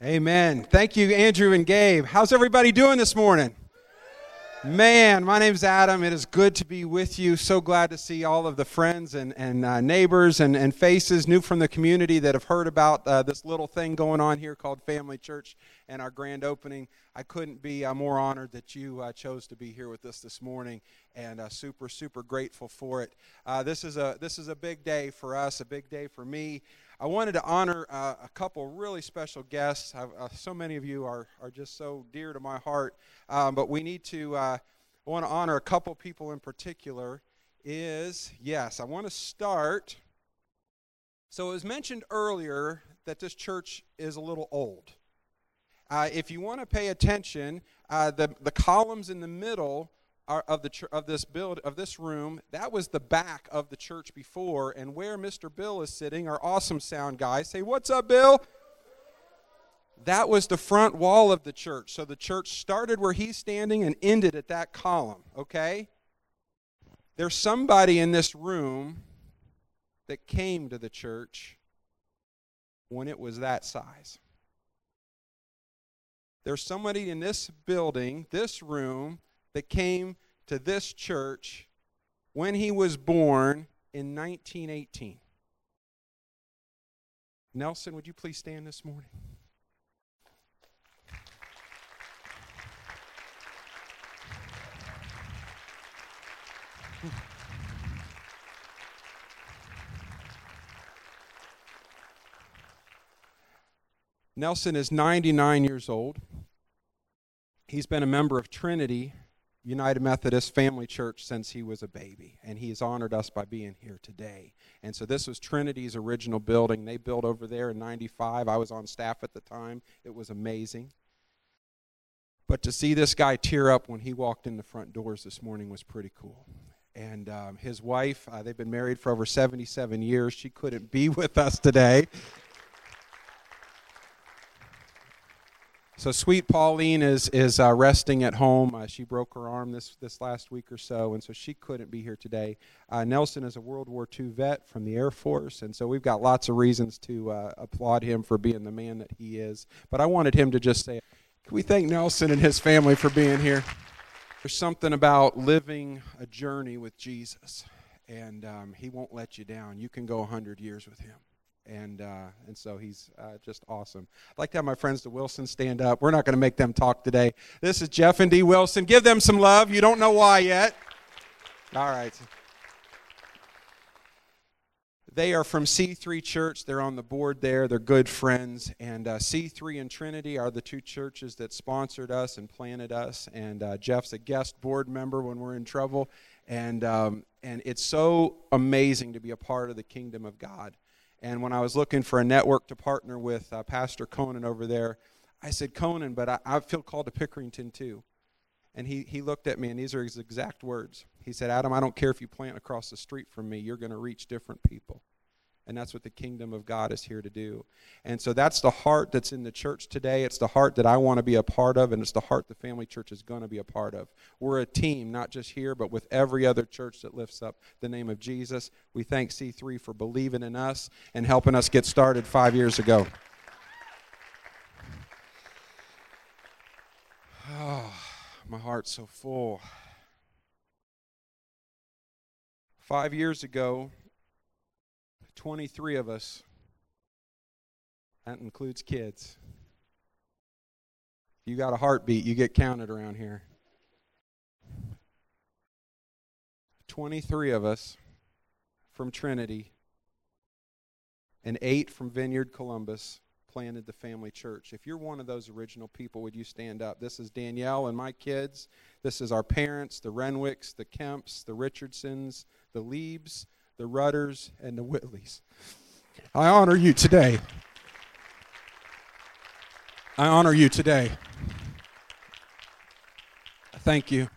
Amen. Thank you, Andrew and Gabe. How's everybody doing this morning? Man, my name's Adam. It is good to be with you. So glad to see all of the friends and, and uh, neighbors and, and faces new from the community that have heard about uh, this little thing going on here called Family Church and our grand opening. I couldn't be uh, more honored that you uh, chose to be here with us this morning and uh, super, super grateful for it. Uh, this, is a, this is a big day for us, a big day for me. I wanted to honor uh, a couple really special guests. Uh, so many of you are, are just so dear to my heart. Um, but we need to, uh, I want to honor a couple people in particular. Is, yes, I want to start. So it was mentioned earlier that this church is a little old. Uh, if you want to pay attention, uh, the, the columns in the middle of the of this build of this room that was the back of the church before and where mr bill is sitting our awesome sound guy say what's up bill? That was the front wall of the church. So the church started where he's standing and ended at that column okay? There's somebody in this room that came to the church when it was that size. There's somebody in this building this room that came to this church when he was born in 1918. Nelson, would you please stand this morning? Nelson is 99 years old. He's been a member of Trinity United Methodist Family Church since he was a baby, and he has honored us by being here today. And so this was Trinity's original building. They built over there in 95. I was on staff at the time. It was amazing. But to see this guy tear up when he walked in the front doors this morning was pretty cool. And um, his wife, uh, they've been married for over 77 years. She couldn't be with us today. So sweet Pauline is is uh, resting at home. Uh, she broke her arm this this last week or so, and so she couldn't be here today. Uh, Nelson is a World War II vet from the Air Force, and so we've got lots of reasons to uh, applaud him for being the man that he is. But I wanted him to just say, "Can we thank Nelson and his family for being here?" There's something about living a journey with Jesus, and um, he won't let you down. You can go 100 years with him and uh, and so he's uh, just awesome. I'd like to have my friends the Wilson stand up. We're not going to make them talk today. This is Jeff and Dee Wilson. Give them some love. You don't know why yet. All right. They are from C3 Church. They're on the board there. They're good friends. And uh, C3 and Trinity are the two churches that sponsored us and planted us. And uh, Jeff's a guest board member when we're in trouble. And, um, and it's so amazing to be a part of the kingdom of God. And when I was looking for a network to partner with uh, Pastor Conan over there, I said, Conan, but I, I feel called to Pickerington too. And he, he looked at me, and these are his exact words. He said, Adam, I don't care if you plant across the street from me, you're going to reach different people. And that's what the kingdom of God is here to do. And so that's the heart that's in the church today. It's the heart that I want to be a part of, and it's the heart the family church is going to be a part of. We're a team, not just here, but with every other church that lifts up the name of Jesus. We thank C3 for believing in us and helping us get started five years ago. Oh, my heart's so full. Five years ago, 23 of us. That includes kids. If you got a heartbeat, you get counted around here. 23 of us from Trinity and eight from Vineyard Columbus planted the family church. If you're one of those original people, would you stand up? This is Danielle and my kids. This is our parents, the Renwicks, the Kemps, the Richardsons, the Leibs, the Rudders, and the Whitleys. I honor you today. I honor you today. Thank you.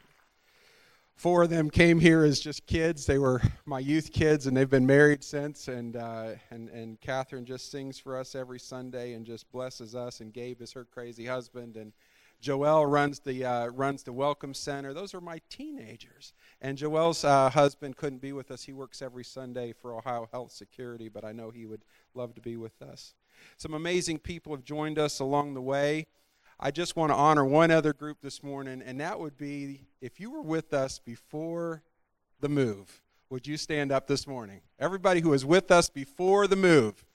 Four of them came here as just kids. They were my youth kids, and they've been married since. And uh, and and Catherine just sings for us every Sunday and just blesses us. And Gabe is her crazy husband, and Joel runs the uh, runs the Welcome Center. Those are my teenagers. And Joel's uh, husband couldn't be with us. He works every Sunday for Ohio Health Security, but I know he would love to be with us. Some amazing people have joined us along the way. I just want to honor one other group this morning, and that would be if you were with us before the move. Would you stand up this morning? Everybody who was with us before the move.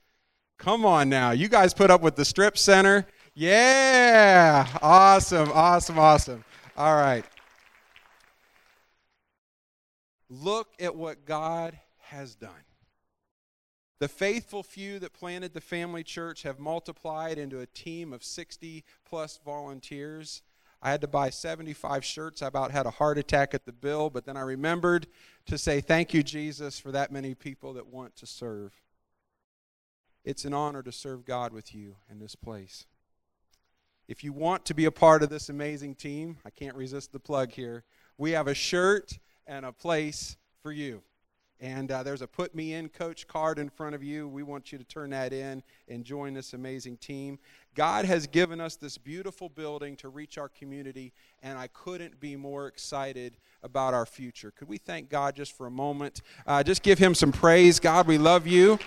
Come on now. You guys put up with the strip center. Yeah. Awesome, awesome, awesome. All right. Look at what God has done. The faithful few that planted the family church have multiplied into a team of 60 plus volunteers. I had to buy 75 shirts. I about had a heart attack at the bill, but then I remembered to say thank you, Jesus, for that many people that want to serve. It's an honor to serve God with you in this place. If you want to be a part of this amazing team, I can't resist the plug here. We have a shirt and a place for you. And uh, there's a Put Me In Coach card in front of you. We want you to turn that in and join this amazing team. God has given us this beautiful building to reach our community, and I couldn't be more excited about our future. Could we thank God just for a moment? Uh, just give Him some praise. God, we love you.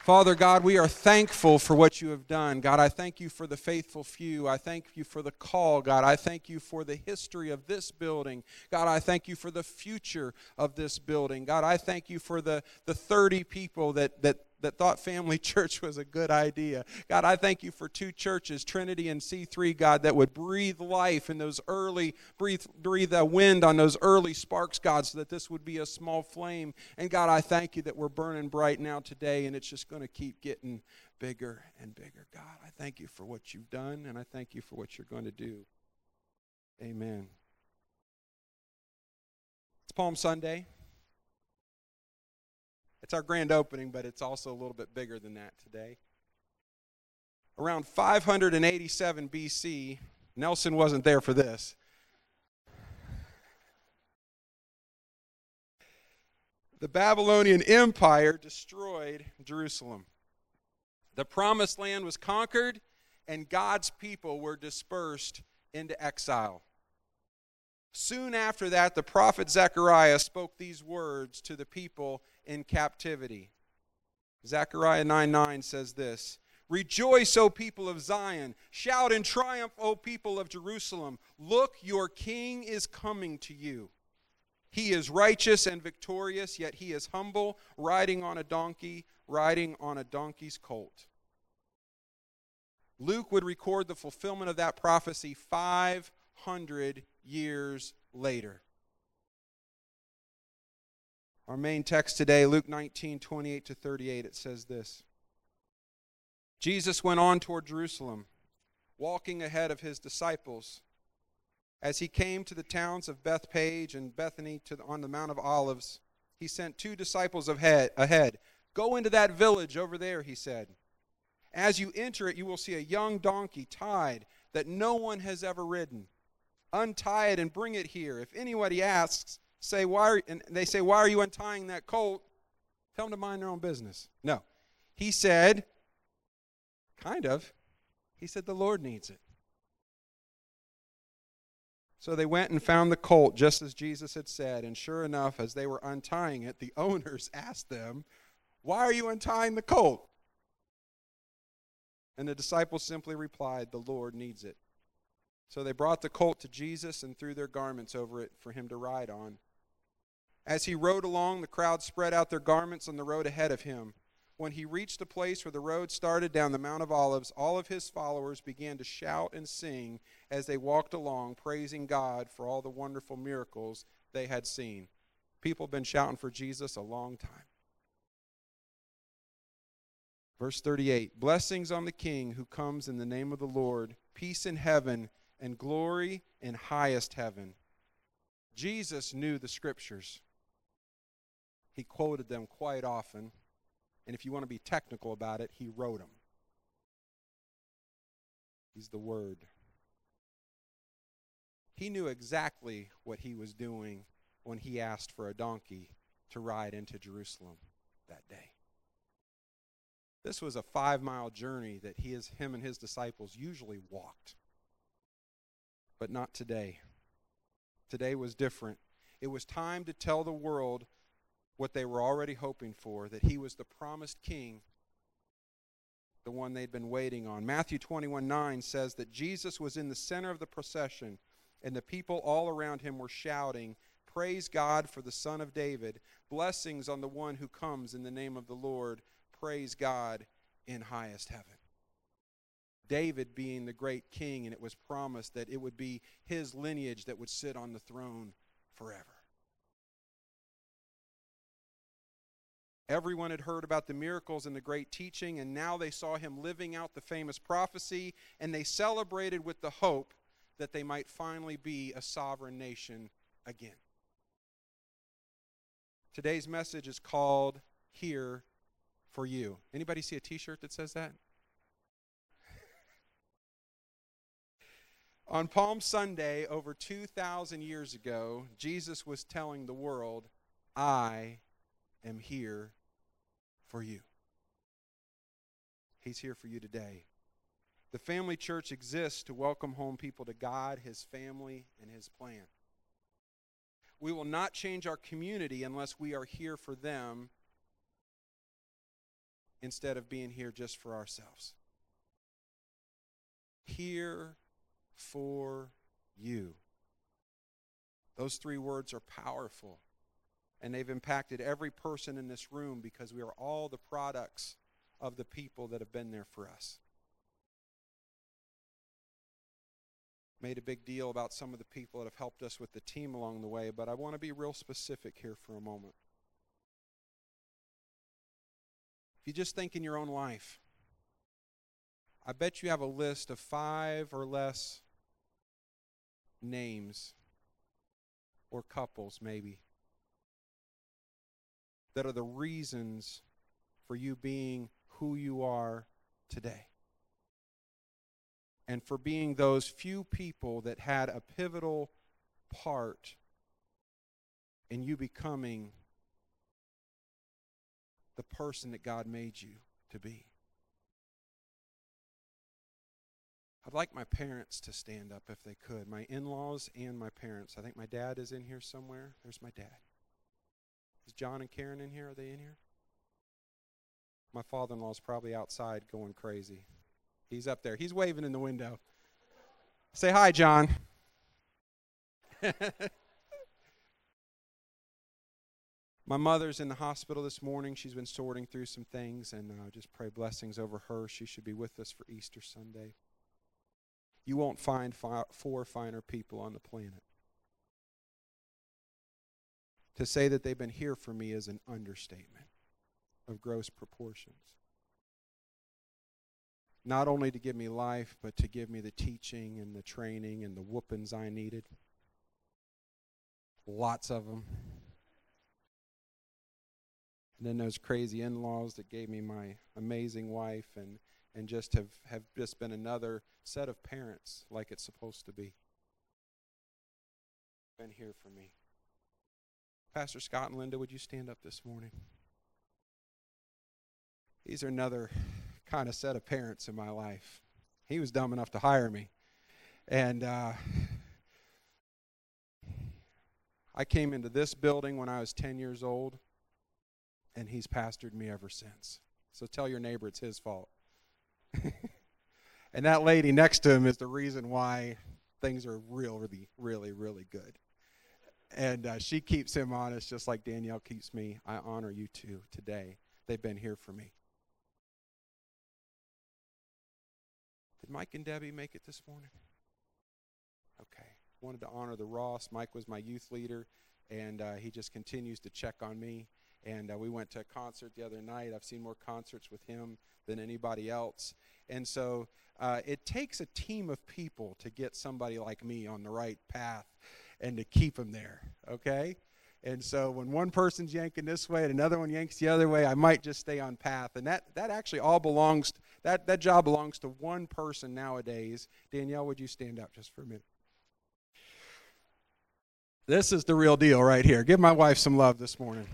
Father God, we are thankful for what you have done. God, I thank you for the faithful few. I thank you for the call. God, I thank you for the history of this building. God, I thank you for the future of this building. God, I thank you for the, the 30 people that, that that thought family church was a good idea. God, I thank you for two churches, Trinity and C3, God, that would breathe life in those early, breathe, breathe a wind on those early sparks, God, so that this would be a small flame. And God, I thank you that we're burning bright now today, and it's just going to keep getting bigger and bigger. God, I thank you for what you've done, and I thank you for what you're going to do. Amen. It's Palm Sunday. It's our grand opening, but it's also a little bit bigger than that today. Around 587 BC, Nelson wasn't there for this. The Babylonian Empire destroyed Jerusalem. The promised land was conquered, and God's people were dispersed into exile. Soon after that, the prophet Zechariah spoke these words to the people in captivity. Zechariah 9 9 says this Rejoice, O people of Zion. Shout in triumph, O people of Jerusalem. Look, your king is coming to you. He is righteous and victorious, yet he is humble, riding on a donkey, riding on a donkey's colt. Luke would record the fulfillment of that prophecy 500 years later. Our main text today, Luke 19, 28 to 38, it says this Jesus went on toward Jerusalem, walking ahead of his disciples. As he came to the towns of Bethphage and Bethany the, on the Mount of Olives, he sent two disciples ahead, ahead. Go into that village over there, he said. As you enter it, you will see a young donkey tied that no one has ever ridden untie it and bring it here. If anybody asks, say why are, and they say why are you untying that colt? Tell them to mind their own business. No. He said kind of. He said the Lord needs it. So they went and found the colt just as Jesus had said, and sure enough as they were untying it, the owners asked them, "Why are you untying the colt?" And the disciples simply replied, "The Lord needs it." So they brought the colt to Jesus and threw their garments over it for him to ride on. As he rode along, the crowd spread out their garments on the road ahead of him. When he reached the place where the road started down the Mount of Olives, all of his followers began to shout and sing as they walked along, praising God for all the wonderful miracles they had seen. People have been shouting for Jesus a long time. Verse 38 Blessings on the King who comes in the name of the Lord, peace in heaven and glory in highest heaven. Jesus knew the scriptures. He quoted them quite often. And if you want to be technical about it, he wrote them. He's the Word. He knew exactly what he was doing when he asked for a donkey to ride into Jerusalem that day. This was a five mile journey that he, is, him and his disciples usually walked but not today. Today was different. It was time to tell the world what they were already hoping for that he was the promised king the one they'd been waiting on. Matthew 21 9 says that Jesus was in the center of the procession, and the people all around him were shouting, Praise God for the Son of David. Blessings on the one who comes in the name of the Lord. Praise God in highest heaven. David being the great king, and it was promised that it would be his lineage that would sit on the throne forever. Everyone had heard about the miracles and the great teaching, and now they saw him living out the famous prophecy, and they celebrated with the hope that they might finally be a sovereign nation again. Today's message is called Here for You. Anybody see a t-shirt that says that? On Palm Sunday, over 2,000 years ago, Jesus was telling the world, I am here for you. He's here for you today. The family church exists to welcome home people to God, His family, and His plan. We will not change our community unless we are here for them instead of being here just for ourselves. Here for you. Those three words are powerful and they've impacted every person in this room because we are all the products of the people that have been there for us. Made a big deal about some of the people that have helped us with the team along the way, but I want to be real specific here for a moment. If you just think in your own life, I bet you have a list of five or less names or couples, maybe, that are the reasons for you being who you are today. And for being those few people that had a pivotal part in you becoming the person that God made you to be. I'd like my parents to stand up if they could. My in laws and my parents. I think my dad is in here somewhere. There's my dad. Is John and Karen in here? Are they in here? My father in law is probably outside going crazy. He's up there. He's waving in the window. Say hi, John. My mother's in the hospital this morning. She's been sorting through some things, and uh, just pray blessings over her. She should be with us for Easter Sunday. You won't find fi- four finer people on the planet. To say that they've been here for me is an understatement of gross proportions. Not only to give me life, but to give me the teaching and the training and the whoopings I needed. Lots of them. And then those crazy in laws that gave me my amazing wife and, and just have, have just been another set of parents like it's supposed to be. Been here for me. Pastor Scott and Linda, would you stand up this morning? These are another kind of set of parents in my life. He was dumb enough to hire me. And uh, I came into this building when I was 10 years old, and he's pastored me ever since. So tell your neighbor it's his fault. and that lady next to him is the reason why things are real, really, really, really good and uh, she keeps him honest just like Danielle keeps me. I honor you two today. They've been here for me. Did Mike and Debbie make it this morning? Okay. Wanted to honor the Ross. Mike was my youth leader, and uh, he just continues to check on me. And uh, we went to a concert the other night. I've seen more concerts with him than anybody else. And so uh, it takes a team of people to get somebody like me on the right path and to keep them there, okay? And so when one person's yanking this way and another one yanks the other way, I might just stay on path. And that, that actually all belongs, that, that job belongs to one person nowadays. Danielle, would you stand up just for a minute? This is the real deal right here. Give my wife some love this morning.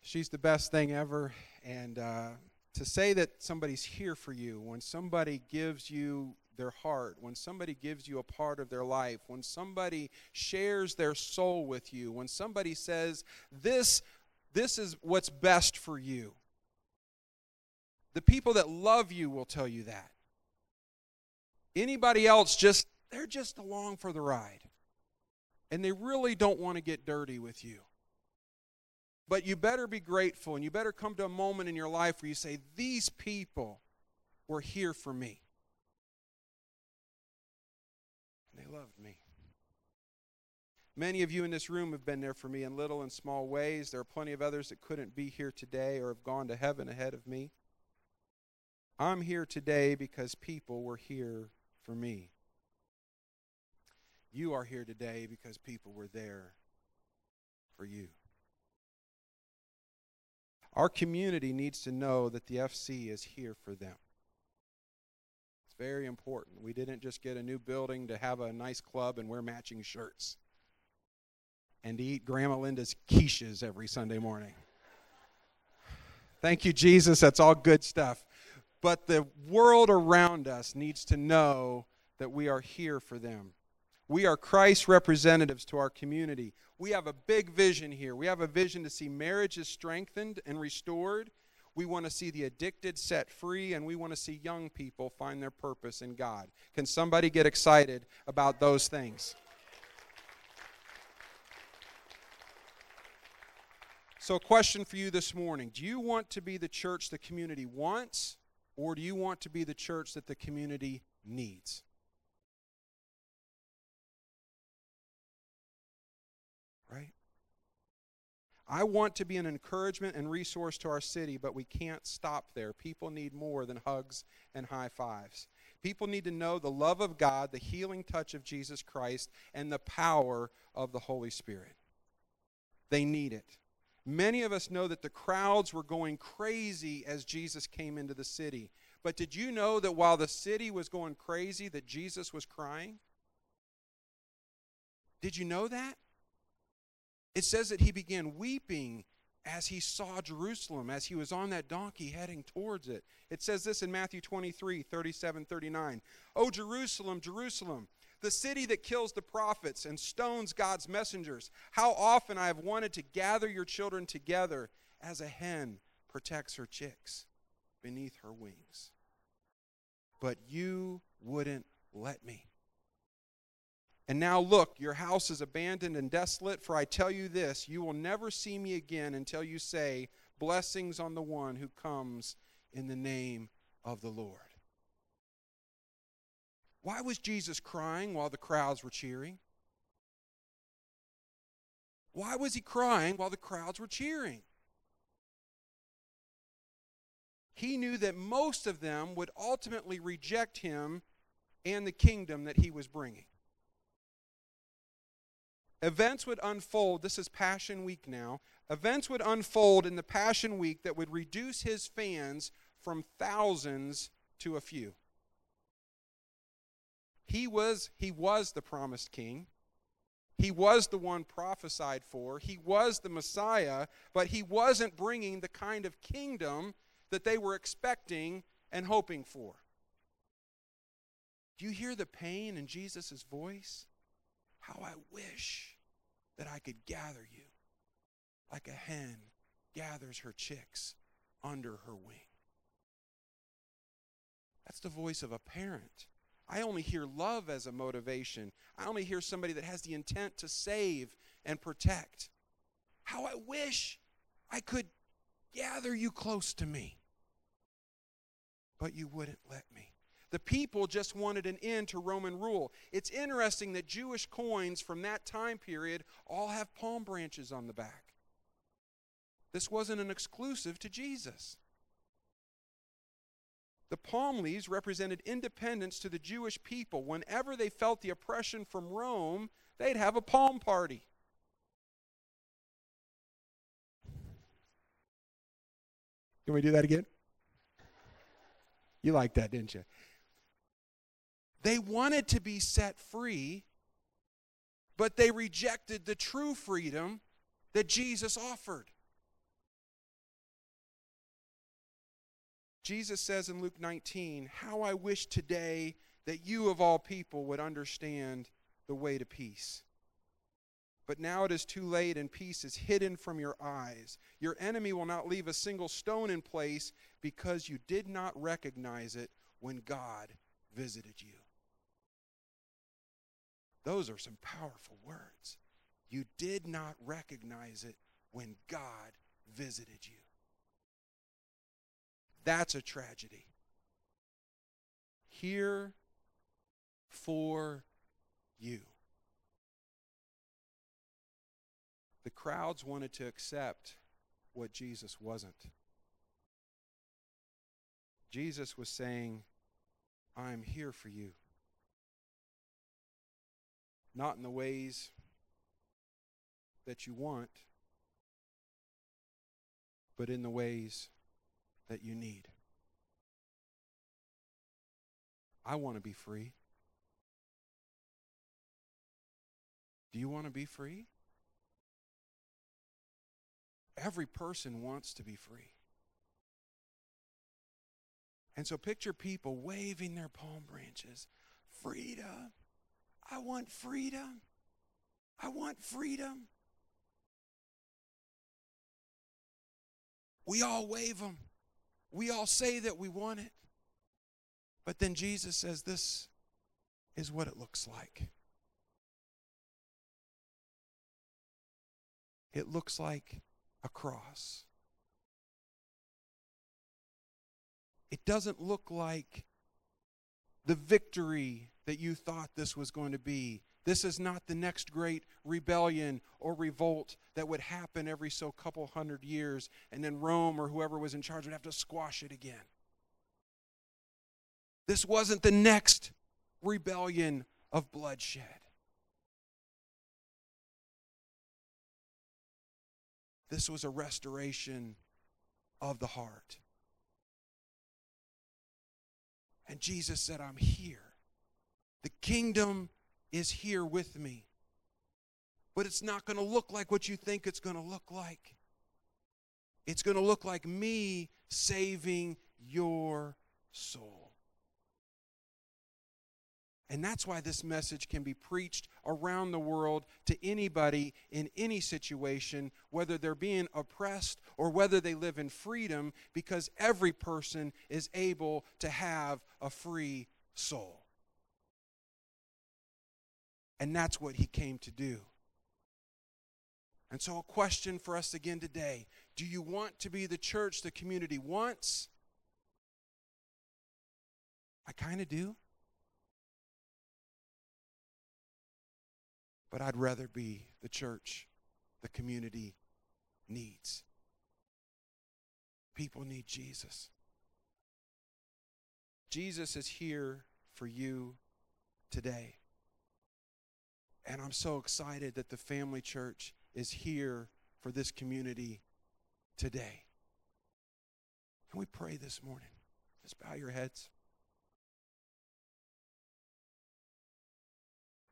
She's the best thing ever. And, uh, to say that somebody's here for you, when somebody gives you their heart, when somebody gives you a part of their life, when somebody shares their soul with you, when somebody says, This, this is what's best for you. The people that love you will tell you that. Anybody else just, they're just along for the ride. And they really don't want to get dirty with you. But you better be grateful and you better come to a moment in your life where you say, These people were here for me. And they loved me. Many of you in this room have been there for me in little and small ways. There are plenty of others that couldn't be here today or have gone to heaven ahead of me. I'm here today because people were here for me. You are here today because people were there for you. Our community needs to know that the FC is here for them. It's very important. We didn't just get a new building to have a nice club and wear matching shirts and to eat Grandma Linda's quiches every Sunday morning. Thank you, Jesus. That's all good stuff. But the world around us needs to know that we are here for them. We are Christ's representatives to our community. We have a big vision here. We have a vision to see marriages strengthened and restored. We want to see the addicted set free, and we want to see young people find their purpose in God. Can somebody get excited about those things? So, a question for you this morning Do you want to be the church the community wants, or do you want to be the church that the community needs? I want to be an encouragement and resource to our city, but we can't stop there. People need more than hugs and high fives. People need to know the love of God, the healing touch of Jesus Christ, and the power of the Holy Spirit. They need it. Many of us know that the crowds were going crazy as Jesus came into the city. But did you know that while the city was going crazy that Jesus was crying? Did you know that? It says that he began weeping as he saw Jerusalem, as he was on that donkey heading towards it. It says this in Matthew 23 37, 39. Oh, Jerusalem, Jerusalem, the city that kills the prophets and stones God's messengers. How often I have wanted to gather your children together as a hen protects her chicks beneath her wings. But you wouldn't let me. And now look, your house is abandoned and desolate, for I tell you this you will never see me again until you say, Blessings on the one who comes in the name of the Lord. Why was Jesus crying while the crowds were cheering? Why was he crying while the crowds were cheering? He knew that most of them would ultimately reject him and the kingdom that he was bringing. Events would unfold, this is Passion Week now. Events would unfold in the Passion Week that would reduce his fans from thousands to a few. He was he was the promised king. He was the one prophesied for. He was the Messiah, but he wasn't bringing the kind of kingdom that they were expecting and hoping for. Do you hear the pain in Jesus' voice? How I wish that I could gather you like a hen gathers her chicks under her wing. That's the voice of a parent. I only hear love as a motivation. I only hear somebody that has the intent to save and protect. How I wish I could gather you close to me, but you wouldn't let me. The people just wanted an end to Roman rule. It's interesting that Jewish coins from that time period all have palm branches on the back. This wasn't an exclusive to Jesus. The palm leaves represented independence to the Jewish people. Whenever they felt the oppression from Rome, they'd have a palm party. Can we do that again? You liked that, didn't you? They wanted to be set free, but they rejected the true freedom that Jesus offered. Jesus says in Luke 19, How I wish today that you of all people would understand the way to peace. But now it is too late, and peace is hidden from your eyes. Your enemy will not leave a single stone in place because you did not recognize it when God visited you. Those are some powerful words. You did not recognize it when God visited you. That's a tragedy. Here for you. The crowds wanted to accept what Jesus wasn't. Jesus was saying, I'm here for you. Not in the ways that you want, but in the ways that you need. I want to be free. Do you want to be free? Every person wants to be free. And so picture people waving their palm branches. Freedom. I want freedom. I want freedom. We all wave them. We all say that we want it. But then Jesus says, This is what it looks like. It looks like a cross. It doesn't look like the victory that you thought this was going to be. This is not the next great rebellion or revolt that would happen every so couple hundred years, and then Rome or whoever was in charge would have to squash it again. This wasn't the next rebellion of bloodshed. This was a restoration of the heart. And Jesus said, I'm here. The kingdom is here with me. But it's not going to look like what you think it's going to look like. It's going to look like me saving your soul. And that's why this message can be preached around the world to anybody in any situation, whether they're being oppressed or whether they live in freedom, because every person is able to have a free soul. And that's what he came to do. And so, a question for us again today Do you want to be the church the community wants? I kind of do. But I'd rather be the church the community needs. People need Jesus. Jesus is here for you today. And I'm so excited that the family church is here for this community today. Can we pray this morning? Just bow your heads.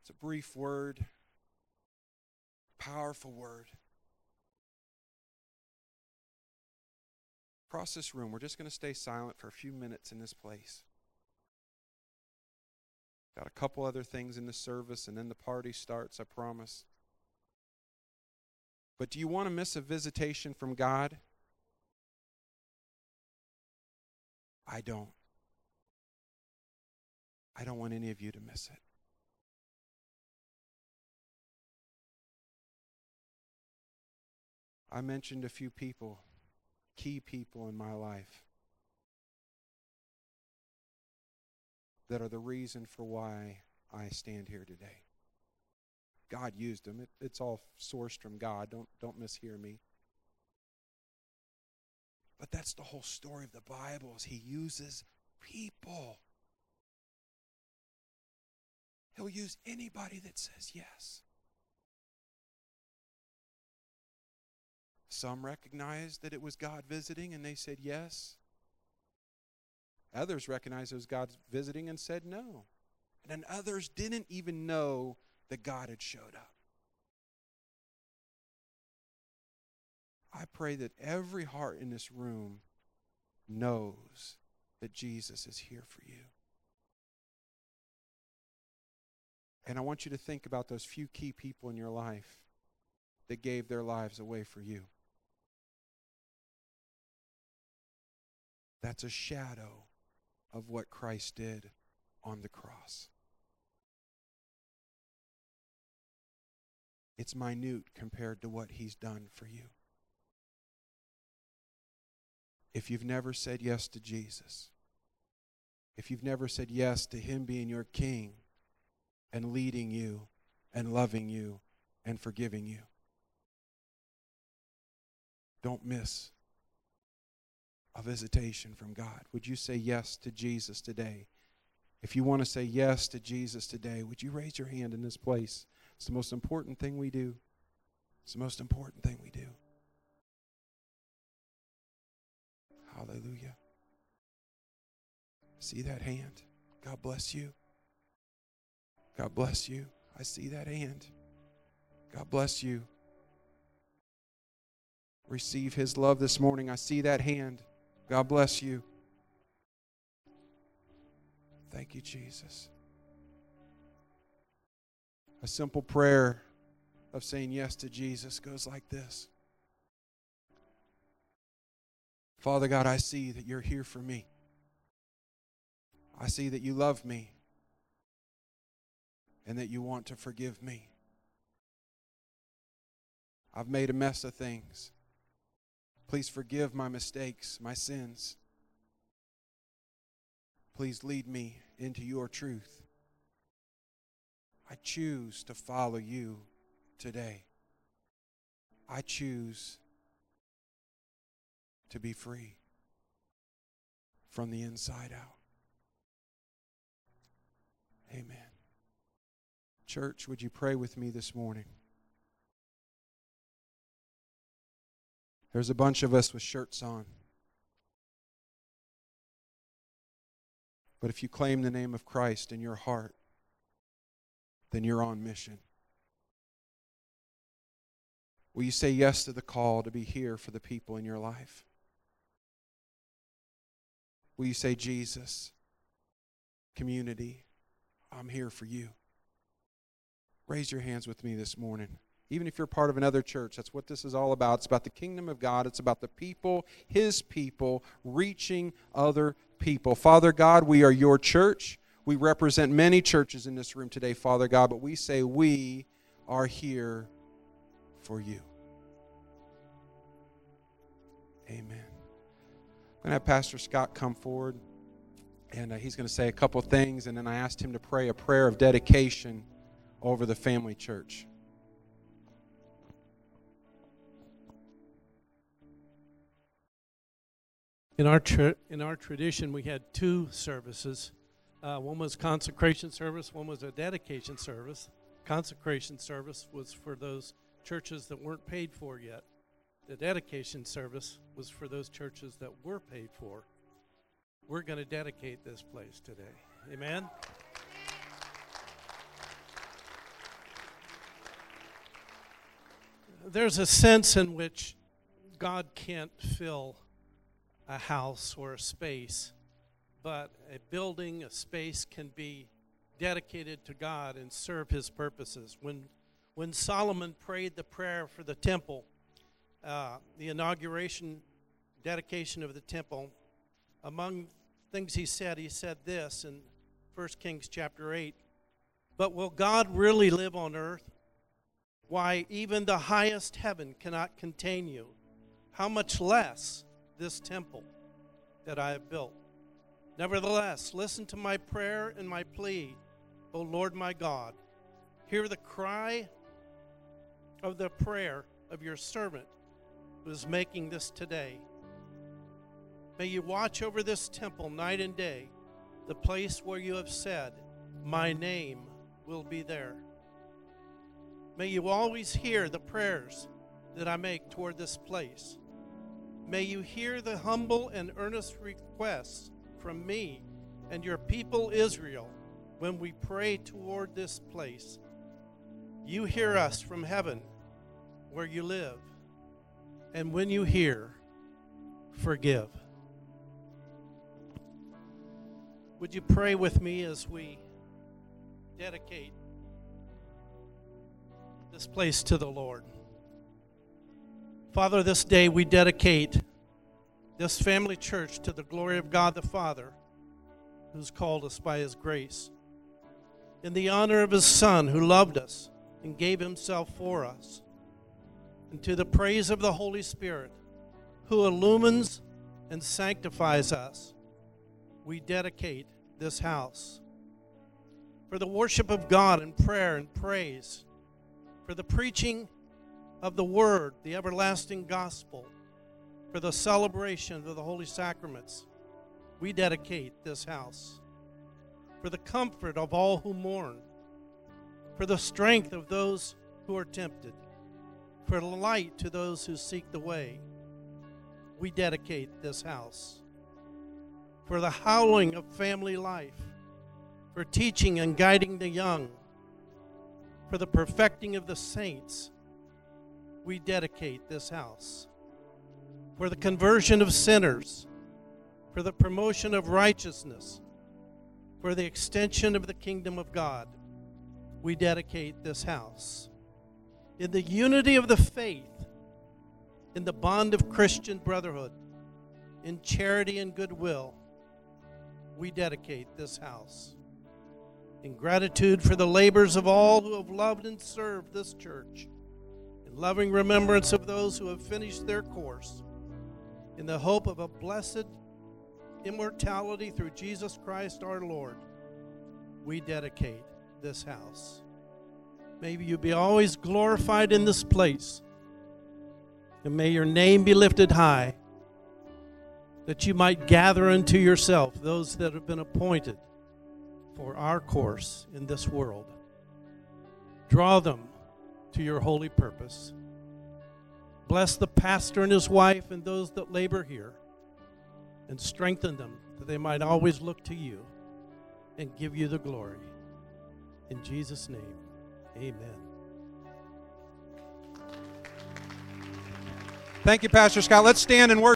It's a brief word powerful word. Across this room, we're just going to stay silent for a few minutes in this place. Got a couple other things in the service, and then the party starts, I promise. But do you want to miss a visitation from God? I don't. I don't want any of you to miss it. I mentioned a few people, key people in my life, that are the reason for why I stand here today. God used them. It, it's all sourced from God. Don't, don't mishear me. But that's the whole story of the Bible is he uses people. He'll use anybody that says yes. Some recognized that it was God visiting and they said yes. Others recognized it was God visiting and said no. And then others didn't even know that God had showed up. I pray that every heart in this room knows that Jesus is here for you. And I want you to think about those few key people in your life that gave their lives away for you. That's a shadow of what Christ did on the cross. It's minute compared to what he's done for you. If you've never said yes to Jesus, if you've never said yes to him being your king and leading you and loving you and forgiving you, don't miss a visitation from God. Would you say yes to Jesus today? If you want to say yes to Jesus today, would you raise your hand in this place? It's the most important thing we do. It's the most important thing we do. Hallelujah. See that hand? God bless you. God bless you. I see that hand. God bless you. Receive his love this morning. I see that hand. God bless you. Thank you, Jesus. A simple prayer of saying yes to Jesus goes like this Father God, I see that you're here for me. I see that you love me and that you want to forgive me. I've made a mess of things. Please forgive my mistakes, my sins. Please lead me into your truth. I choose to follow you today. I choose to be free from the inside out. Amen. Church, would you pray with me this morning? There's a bunch of us with shirts on. But if you claim the name of Christ in your heart, then you're on mission. Will you say yes to the call to be here for the people in your life? Will you say, Jesus, community, I'm here for you? Raise your hands with me this morning. Even if you're part of another church, that's what this is all about. It's about the kingdom of God, it's about the people, His people, reaching other people. Father God, we are your church. We represent many churches in this room today, Father God, but we say we are here for you. Amen. I'm going to have Pastor Scott come forward, and uh, he's going to say a couple things, and then I asked him to pray a prayer of dedication over the family church. In our, in our tradition, we had two services uh, one was consecration service, one was a dedication service. Consecration service was for those churches that weren't paid for yet. The dedication service was for those churches that were paid for. We're going to dedicate this place today. Amen. There's a sense in which God can't fill a house or a space but a building, a space can be dedicated to God and serve His purposes. When, when Solomon prayed the prayer for the temple, uh, the inauguration, dedication of the temple, among things he said, he said this in 1 Kings chapter 8 But will God really live on earth? Why, even the highest heaven cannot contain you. How much less this temple that I have built? Nevertheless, listen to my prayer and my plea, O Lord my God. Hear the cry of the prayer of your servant who is making this today. May you watch over this temple night and day, the place where you have said, My name will be there. May you always hear the prayers that I make toward this place. May you hear the humble and earnest requests from me and your people Israel when we pray toward this place. You hear us from heaven where you live. And when you hear, forgive. Would you pray with me as we dedicate this place to the Lord. Father, this day we dedicate this family church to the glory of God the Father, who's called us by his grace, in the honor of his Son, who loved us and gave himself for us, and to the praise of the Holy Spirit, who illumines and sanctifies us, we dedicate this house. For the worship of God and prayer and praise, for the preaching of the Word, the everlasting gospel, for the celebration of the holy sacraments, we dedicate this house. For the comfort of all who mourn, for the strength of those who are tempted, for light to those who seek the way, we dedicate this house. For the howling of family life, for teaching and guiding the young, for the perfecting of the saints, we dedicate this house. For the conversion of sinners, for the promotion of righteousness, for the extension of the kingdom of God, we dedicate this house. In the unity of the faith, in the bond of Christian brotherhood, in charity and goodwill, we dedicate this house. In gratitude for the labors of all who have loved and served this church, loving remembrance of those who have finished their course, in the hope of a blessed immortality through Jesus Christ our Lord, we dedicate this house. May you be always glorified in this place and may your name be lifted high, that you might gather unto yourself those that have been appointed for our course in this world. Draw them to your holy purpose. Bless the pastor and his wife and those that labor here, and strengthen them that they might always look to you and give you the glory. In Jesus' name, amen. Thank you, Pastor Scott. Let's stand and worship.